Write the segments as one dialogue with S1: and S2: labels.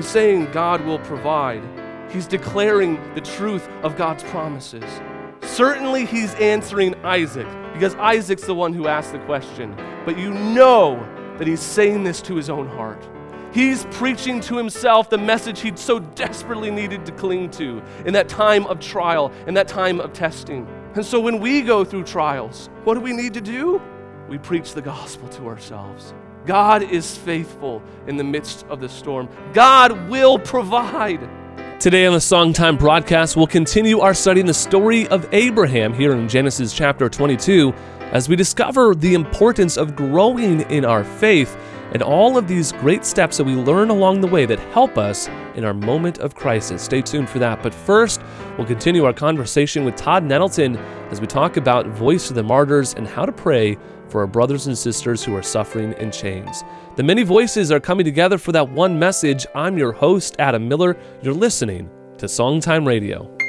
S1: he's saying God will provide, he's declaring the truth of God's promises. Certainly, he's answering Isaac because Isaac's the one who asked the question. But you know that he's saying this to his own heart. He's preaching to himself the message he'd so desperately needed to cling to in that time of trial, in that time of testing. And so when we go through trials, what do we need to do? We preach the gospel to ourselves. God is faithful in the midst of the storm. God will provide.
S2: Today on the Songtime broadcast, we'll continue our study in the story of Abraham here in Genesis chapter 22 as we discover the importance of growing in our faith and all of these great steps that we learn along the way that help us in our moment of crisis. Stay tuned for that. But first, we'll continue our conversation with Todd Nettleton as we talk about Voice of the Martyrs and how to pray for our brothers and sisters who are suffering in chains. The many voices are coming together for that one message. I'm your host, Adam Miller. You're listening to Songtime Radio.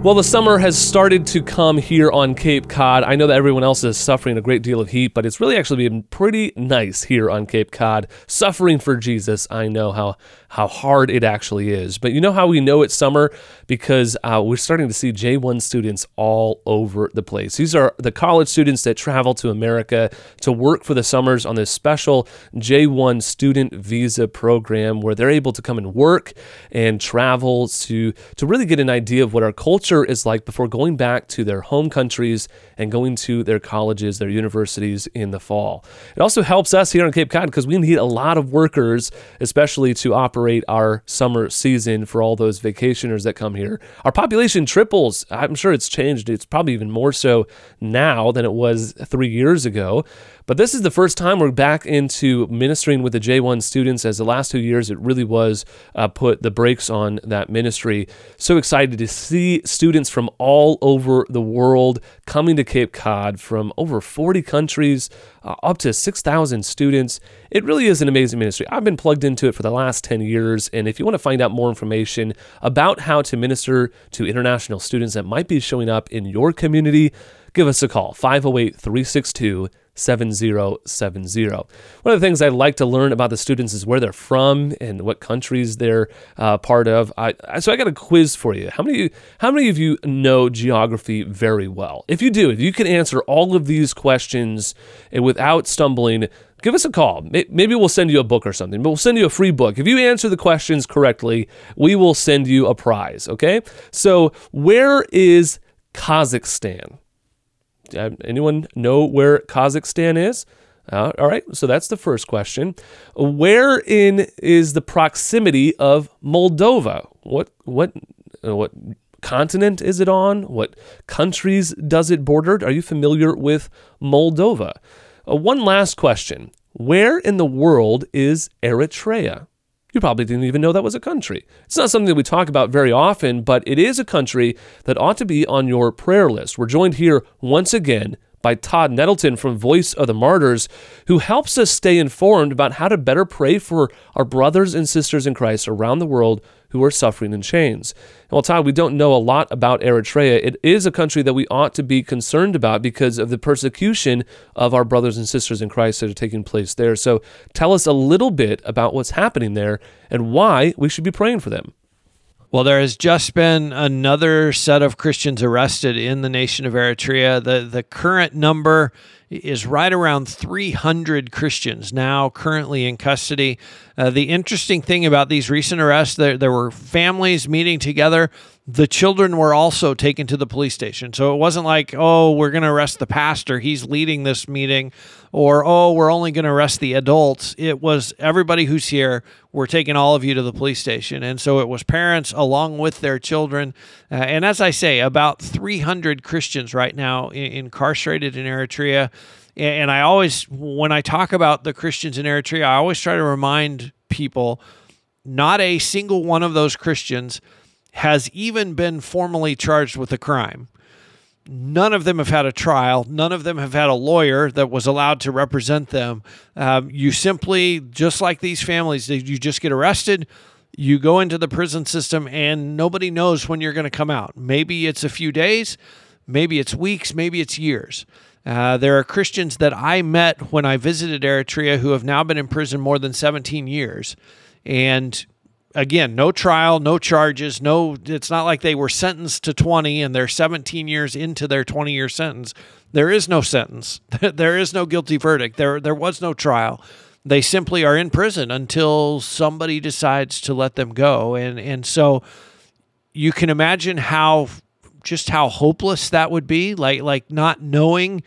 S2: Well, the summer has started to come here on Cape Cod. I know that everyone else is suffering a great deal of heat, but it's really actually been pretty nice here on Cape Cod. Suffering for Jesus, I know how how hard it actually is. But you know how we know it's summer? Because uh, we're starting to see J1 students all over the place. These are the college students that travel to America to work for the summers on this special J1 student visa program where they're able to come and work and travel to, to really get an idea of what our culture is like before going back to their home countries and going to their colleges, their universities in the fall. It also helps us here on Cape Cod because we need a lot of workers, especially to operate our summer season for all those vacationers that come here. Our population triples. I'm sure it's changed. It's probably even more so now than it was three years ago. But this is the first time we're back into ministering with the J1 students, as the last two years it really was uh, put the brakes on that ministry. So excited to see students from all over the world coming to Cape Cod from over 40 countries, uh, up to 6,000 students. It really is an amazing ministry. I've been plugged into it for the last 10 years. And if you want to find out more information about how to minister to international students that might be showing up in your community, give us a call 508 362 7070. One of the things I like to learn about the students is where they're from and what countries they're uh, part of. I, so I got a quiz for you. How many how many of you know geography very well? If you do, if you can answer all of these questions without stumbling, give us a call. Maybe we'll send you a book or something, but we'll send you a free book. If you answer the questions correctly, we will send you a prize, okay? So, where is Kazakhstan? Uh, anyone know where Kazakhstan is? Uh, all right, so that's the first question. Where in is the proximity of Moldova? What what uh, what continent is it on? What countries does it border? Are you familiar with Moldova? Uh, one last question. Where in the world is Eritrea? You probably didn't even know that was a country. It's not something that we talk about very often, but it is a country that ought to be on your prayer list. We're joined here once again by Todd Nettleton from Voice of the Martyrs, who helps us stay informed about how to better pray for our brothers and sisters in Christ around the world who are suffering in chains. And while Todd, we don't know a lot about Eritrea, it is a country that we ought to be concerned about because of the persecution of our brothers and sisters in Christ that are taking place there. So tell us a little bit about what's happening there and why we should be praying for them.
S3: Well, there has just been another set of Christians arrested in the nation of Eritrea. The the current number is right around 300 Christians now currently in custody. Uh, the interesting thing about these recent arrests, there, there were families meeting together. The children were also taken to the police station. So it wasn't like, oh, we're going to arrest the pastor. He's leading this meeting. Or, oh, we're only going to arrest the adults. It was everybody who's here. We're taking all of you to the police station. And so it was parents along with their children. Uh, and as I say, about 300 Christians right now in- incarcerated in Eritrea and I always, when I talk about the Christians in Eritrea, I always try to remind people not a single one of those Christians has even been formally charged with a crime. None of them have had a trial. None of them have had a lawyer that was allowed to represent them. Um, you simply, just like these families, you just get arrested. You go into the prison system, and nobody knows when you're going to come out. Maybe it's a few days, maybe it's weeks, maybe it's years. Uh, there are Christians that I met when I visited Eritrea who have now been in prison more than 17 years. And again, no trial, no charges, no it's not like they were sentenced to 20 and they're 17 years into their 20 year sentence. There is no sentence. there is no guilty verdict. There there was no trial. They simply are in prison until somebody decides to let them go. And and so you can imagine how just how hopeless that would be like like not knowing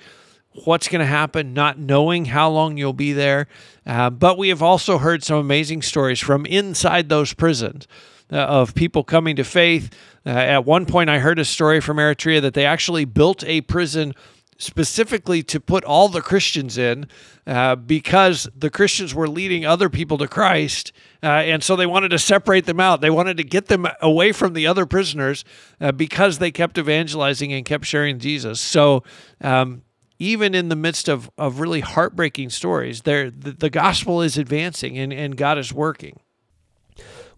S3: what's going to happen, not knowing how long you'll be there. Uh, but we have also heard some amazing stories from inside those prisons uh, of people coming to faith. Uh, at one point, I heard a story from Eritrea that they actually built a prison specifically to put all the Christians in uh, because the Christians were leading other people to Christ. Uh, and so they wanted to separate them out. They wanted to get them away from the other prisoners uh, because they kept evangelizing and kept sharing Jesus. So um, even in the midst of, of really heartbreaking stories, there the, the gospel is advancing and, and God is working.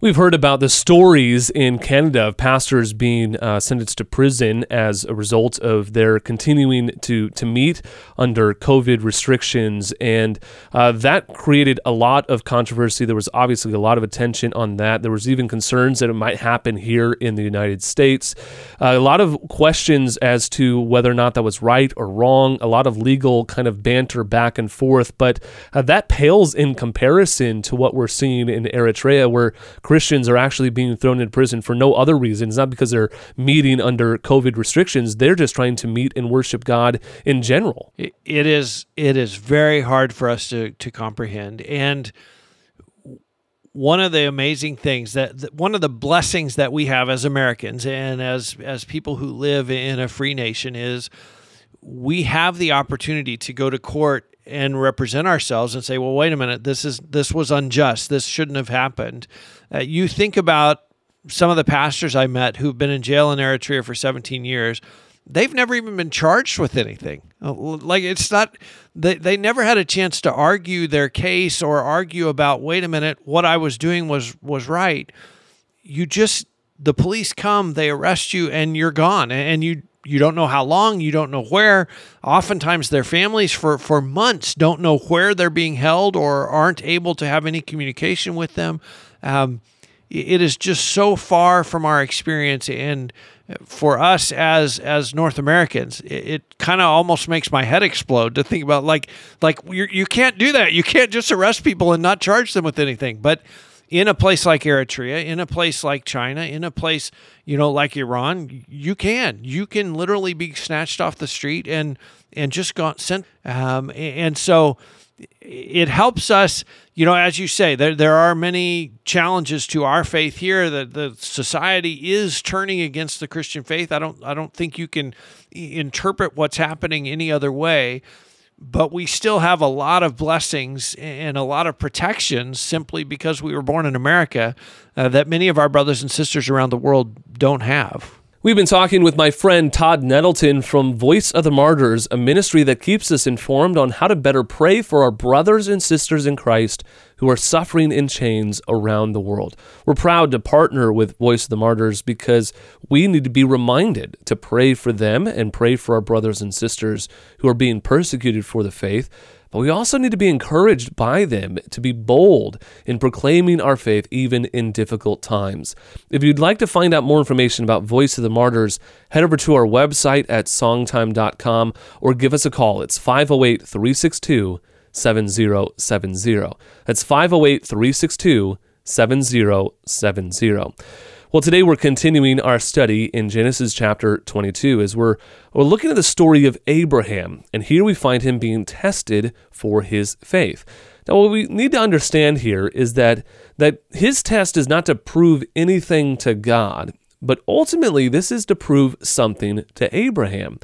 S2: We've heard about the stories in Canada of pastors being uh, sentenced to prison as a result of their continuing to, to meet under COVID restrictions. And uh, that created a lot of controversy. There was obviously a lot of attention on that. There was even concerns that it might happen here in the United States. Uh, a lot of questions as to whether or not that was right or wrong, a lot of legal kind of banter back and forth. But uh, that pales in comparison to what we're seeing in Eritrea, where Christians are actually being thrown in prison for no other reason. It's not because they're meeting under COVID restrictions. They're just trying to meet and worship God in general.
S3: it is it is very hard for us to to comprehend and one of the amazing things that one of the blessings that we have as Americans and as as people who live in a free nation is we have the opportunity to go to court and represent ourselves and say, well, wait a minute, this is this was unjust. This shouldn't have happened. Uh, you think about some of the pastors I met who've been in jail in Eritrea for 17 years. They've never even been charged with anything. Uh, Like it's not they they never had a chance to argue their case or argue about wait a minute, what I was doing was was right. You just the police come, they arrest you and you're gone and you you don't know how long, you don't know where. Oftentimes their families for for months don't know where they're being held or aren't able to have any communication with them. Um, it is just so far from our experience and for us as as North Americans it, it kind of almost makes my head explode to think about like like you you can't do that you can't just arrest people and not charge them with anything but in a place like Eritrea, in a place like China, in a place, you know, like Iran, you can. You can literally be snatched off the street and and just got sent. Um, and so it helps us, you know, as you say, there, there are many challenges to our faith here that the society is turning against the Christian faith. I don't I don't think you can interpret what's happening any other way but we still have a lot of blessings and a lot of protections simply because we were born in America uh, that many of our brothers and sisters around the world don't have.
S2: We've been talking with my friend Todd Nettleton from Voice of the Martyrs, a ministry that keeps us informed on how to better pray for our brothers and sisters in Christ who are suffering in chains around the world. We're proud to partner with Voice of the Martyrs because we need to be reminded to pray for them and pray for our brothers and sisters who are being persecuted for the faith but we also need to be encouraged by them to be bold in proclaiming our faith even in difficult times. If you'd like to find out more information about Voice of the Martyrs, head over to our website at songtime.com or give us a call. It's 508 362 7070. That's 508 362 7070. Well, today we're continuing our study in Genesis chapter 22 as we're, we're looking at the story of Abraham, and here we find him being tested for his faith. Now, what we need to understand here is that, that his test is not to prove anything to God, but ultimately this is to prove something to Abraham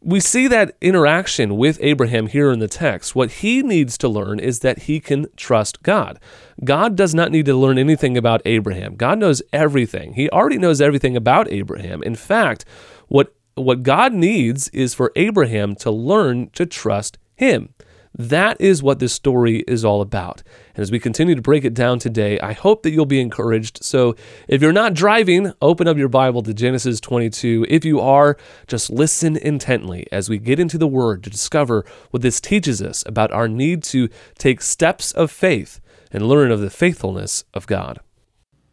S2: we see that interaction with Abraham here in the text. What he needs to learn is that he can trust God. God does not need to learn anything about Abraham. God knows everything. He already knows everything about Abraham. In fact, what what God needs is for Abraham to learn to trust him. That is what this story is all about. And as we continue to break it down today, I hope that you'll be encouraged. So if you're not driving, open up your Bible to Genesis 22. If you are, just listen intently as we get into the Word to discover what this teaches us about our need to take steps of faith
S4: and learn of the faithfulness of God.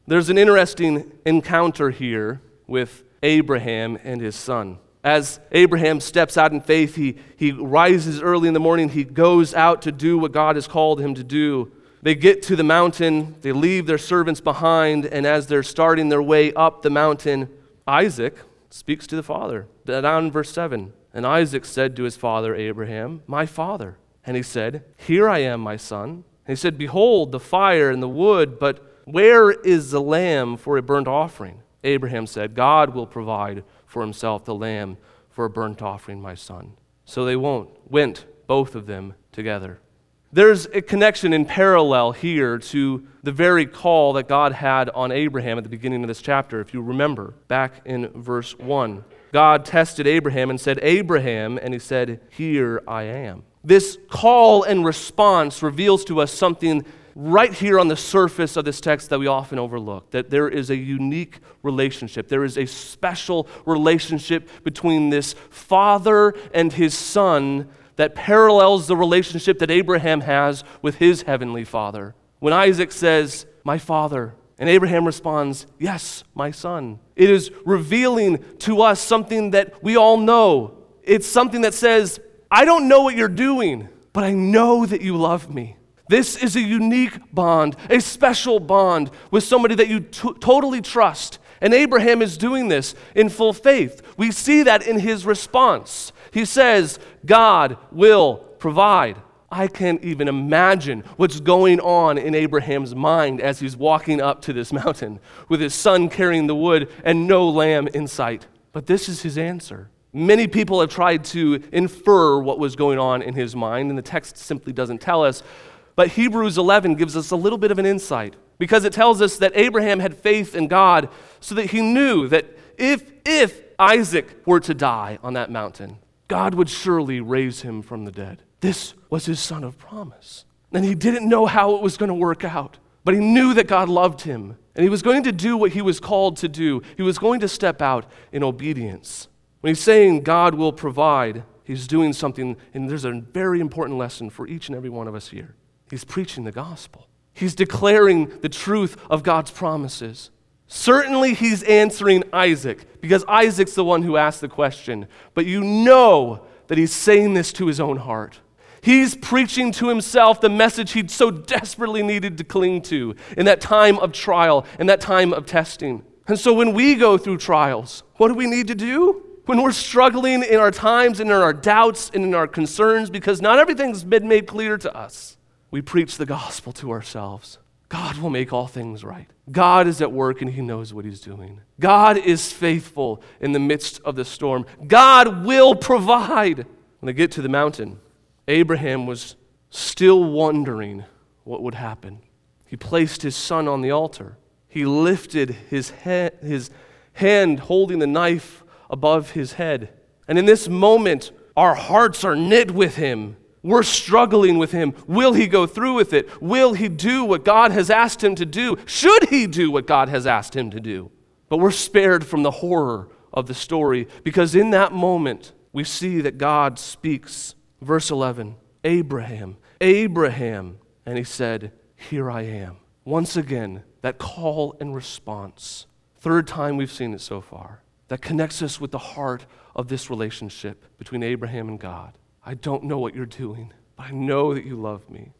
S2: There's an interesting encounter here with Abraham and his son. As Abraham steps out in faith, he, he rises early in the morning, he goes out to do what God has called him to do. They get to the mountain, they leave their servants behind, and as they're starting their way up the mountain, Isaac speaks to the father. Down in verse 7. And Isaac said to his father Abraham, My father. And he said, Here I am, my son. And he said, Behold, the fire and the wood, but where is the lamb for a burnt offering? Abraham said, God will provide for himself the lamb for a burnt offering, my son. So they won't, went, both of them together. There's a connection in parallel here to the very call that God had on Abraham at the beginning of this chapter, if you remember, back in verse 1. God tested Abraham and said, Abraham, and he said, Here I am. This call and response reveals to us something right here on the surface of this text that we often overlook that there is a unique relationship. There is a special relationship between this father and his son that parallels the relationship that Abraham has with his heavenly father. When Isaac says, My father, and Abraham responds, Yes, my son. It is revealing to us something that we all know. It's something that says, I don't know what you're doing, but I know that you love me. This is a unique bond, a special bond with somebody that you t- totally trust. And Abraham is doing this in full faith. We see that in his response. He says, God will provide. I can't even imagine what's going on in Abraham's mind as he's walking up to this mountain with his son carrying the wood and no lamb in sight. But this is his answer. Many people have tried to infer what was going on in his mind, and the text simply doesn't tell us. But Hebrews 11 gives us a little bit of an insight because it tells us that Abraham had faith in God so that he knew that if, if Isaac were to die on that mountain, God would surely raise him from the dead. This was his son of promise. And he didn't know how it was going to work out, but he knew that God loved him and he was going to do what he was called to do. He was going to step out in obedience. When he's saying God will provide, he's doing something, and there's a very important lesson for each and every one of us here. He's preaching the gospel. He's declaring the truth of God's promises. Certainly, he's answering Isaac because Isaac's the one who asked the question, but you know that he's saying this to his own heart. He's preaching to himself the message he'd so desperately needed to cling to in that time of trial, in that time of testing. And so, when we go through trials, what do we need to do? When we're struggling in our times and in our doubts and in our concerns because not everything's been made clear to us we preach the gospel to ourselves. God will make all things right. God is at work and He knows what He's doing. God is faithful in the midst of the storm. God will provide. When they get to the mountain, Abraham was still wondering what would happen. He placed his son on the altar. He lifted his, head, his hand holding the knife above his head. And in this moment, our hearts are knit with him we're struggling with him. Will he go through with it? Will he do what God has asked him to do? Should he do what God has asked him to do? But we're spared from the horror of the story because in that moment we see that God speaks. Verse 11 Abraham, Abraham. And he said, Here I am. Once again, that call and response. Third time we've seen it so far. That connects us with the heart of this relationship between Abraham and God. I don't know what you're doing, but I know that you love me.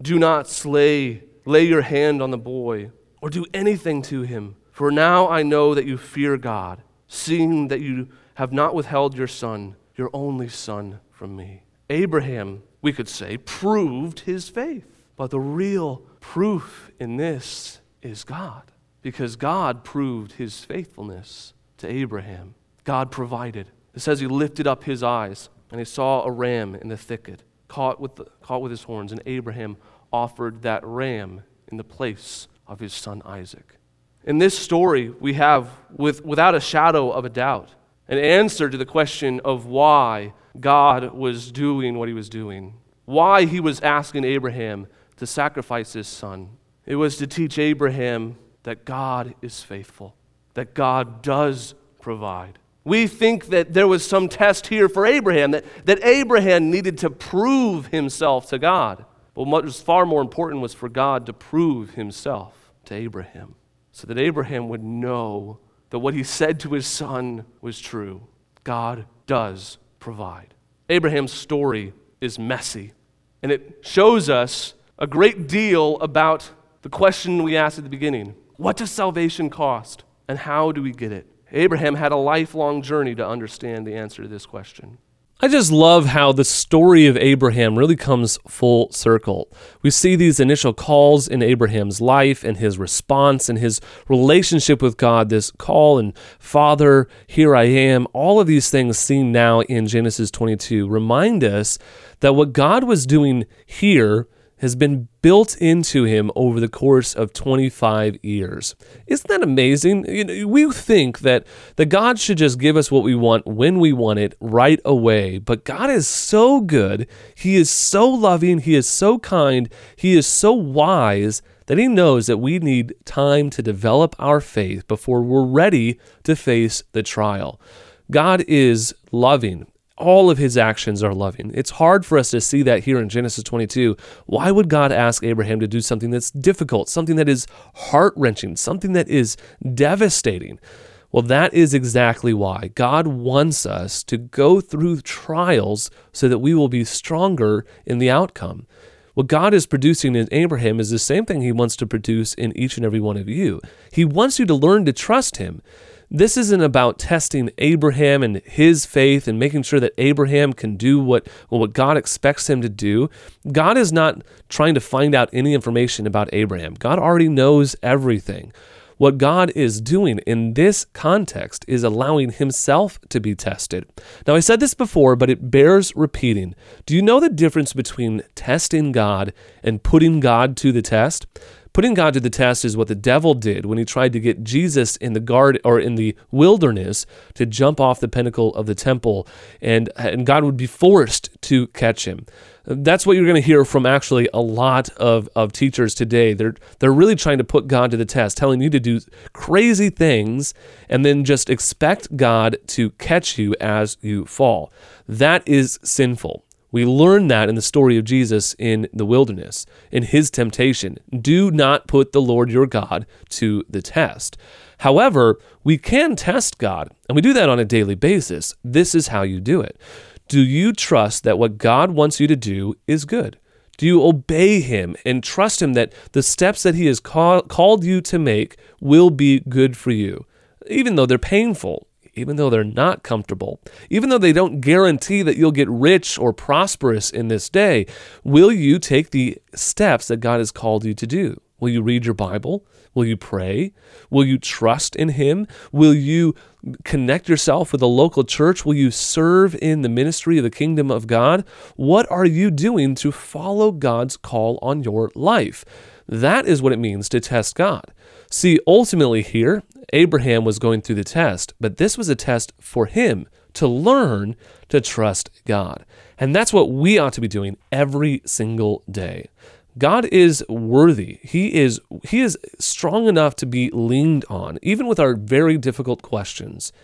S2: Do not slay, lay your hand on the boy, or do anything to him, for now I know that you fear God, seeing that you have not withheld your son, your only son, from me. Abraham, we could say, proved his faith. But the real proof in this is God, because God proved his faithfulness to Abraham. God provided. It says he lifted up his eyes and he saw a ram in the thicket, caught with, the, caught with his horns, and Abraham offered that ram in the place of his son Isaac. In this story, we have, with, without a shadow of a doubt, an answer to the question of why God was doing what he was doing, why he was asking Abraham to sacrifice his son. It was to teach Abraham that God is faithful, that God does provide, we think that there was some test here for Abraham, that, that Abraham needed to prove himself to God.
S1: But what was far more important was for God to prove himself to Abraham so that Abraham would know that what he said to his son was true. God does provide. Abraham's story is messy, and it shows us a great deal about the question we asked at the beginning What does salvation cost, and how do we get it? Abraham had a lifelong journey to understand the answer to this question.
S2: I just love how the story of Abraham really comes full circle. We see these initial calls in Abraham's life and his response and his relationship with God, this call and Father, here I am. All of these things seen now in Genesis 22 remind us that what God was doing here has been built into him over the course of 25 years. Isn't that amazing? You know, we think that, that God should just give us what we want when we want it right away, but God is so good. He is so loving. He is so kind. He is so wise that He knows that we need time to develop our faith before we're ready to face the trial. God is loving all of his actions are loving. It's hard for us to see that here in Genesis 22. Why would God ask Abraham to do something that's difficult, something that is heart wrenching, something that is devastating? Well, that is exactly why. God wants us to go through trials so that we will be stronger in the outcome. What God is producing in Abraham is the same thing He wants to produce in each and every one of you. He wants you to learn to trust Him. This isn't about testing Abraham and his faith and making sure that Abraham can do what, what God expects him to do. God is not trying to find out any information about Abraham. God already knows everything. What God is doing in this context is allowing himself to be tested. Now, I said this before, but it bears repeating. Do you know the difference between testing God and putting God to the test? Putting God to the test is what the devil did when he tried to get Jesus in the guard or in the wilderness to jump off the pinnacle of the temple, and, and God would be forced to catch him. That's what you're going to hear from actually a lot of, of teachers today. They're they're really trying to put God to the test, telling you to do crazy things and then just expect God to catch you as you fall. That is sinful. We learn that in the story of Jesus in the wilderness, in his temptation. Do not put the Lord your God to the test. However, we can test God, and we do that on a daily basis. This is how you do it. Do you trust that what God wants you to do is good? Do you obey Him and trust Him that the steps that He has call, called you to make will be good for you, even though they're painful, even though they're not comfortable, even though they don't guarantee that you'll get rich or prosperous in this day, will you take the steps that God has called you to do? Will you read your Bible? Will you pray? Will you trust in Him? Will you connect yourself with a local church? Will you serve in the ministry of the kingdom of God? What are you doing to follow God's call on your life? That is what it means to test God. See, ultimately, here, Abraham was going through the test, but this was a test for him to learn to trust God. And that's what we ought to be doing every single day. God is worthy. He is he is strong enough to be leaned on even with our very difficult questions.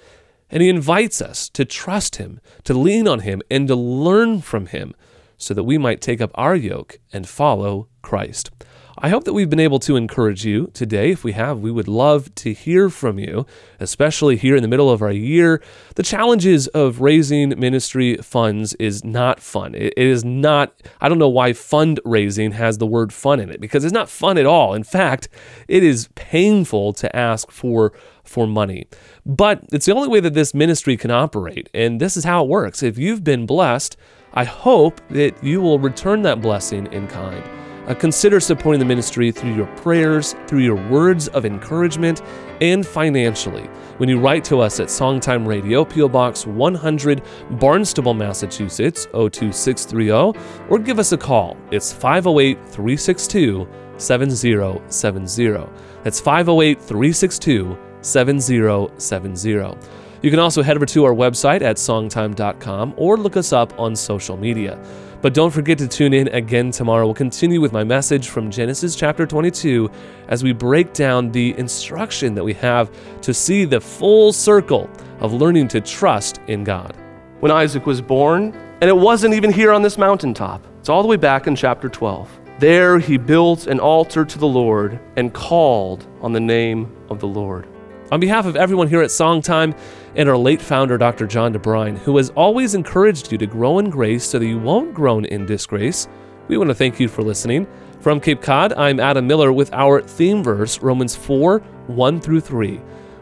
S2: And he invites us to trust him, to lean on him and to learn from him so that we might take up our yoke and follow Christ. I hope that we've been able to encourage you today. If we have, we would love to hear from you, especially here in the middle of our year. The challenges of raising ministry funds is not fun. it is not, I don't know why fundraising has the word fun in it, because it's not fun at all. In fact, it is painful to ask for for money. But it's the only way that this ministry can operate. And this is how it works. If you've been blessed, I hope that you will return that blessing in kind. Uh, consider supporting the ministry through your prayers, through your words of encouragement, and financially. When you write to us at Songtime Radio, P.O. Box 100, Barnstable, Massachusetts, 02630, or give us a call. It's 508 362 7070. That's 508 362 7070. You can also head over to our website at songtime.com or look us up on social media. But don't forget to tune in again tomorrow. We'll continue with my message from Genesis chapter 22 as we break down the instruction that we have to see the full circle of learning to trust in God.
S1: When Isaac was born, and it wasn't even here on this mountaintop, it's all the way back in chapter 12. There he built an altar to the Lord and called on the name of the Lord.
S2: On behalf of everyone here at Songtime and our late founder, Dr. John DeBrine, who has always encouraged you to grow in grace so that you won't groan in disgrace, we want to thank you for listening. From Cape Cod, I'm Adam Miller with our theme verse, Romans 4 1 through 3.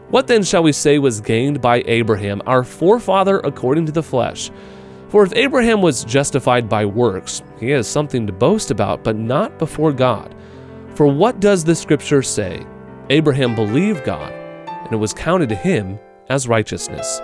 S2: What then shall we say was gained by Abraham, our forefather according to the flesh? For if Abraham was justified by works, he has something to boast about, but not before God. For what does the scripture say? Abraham believed God, and it was counted to him as righteousness.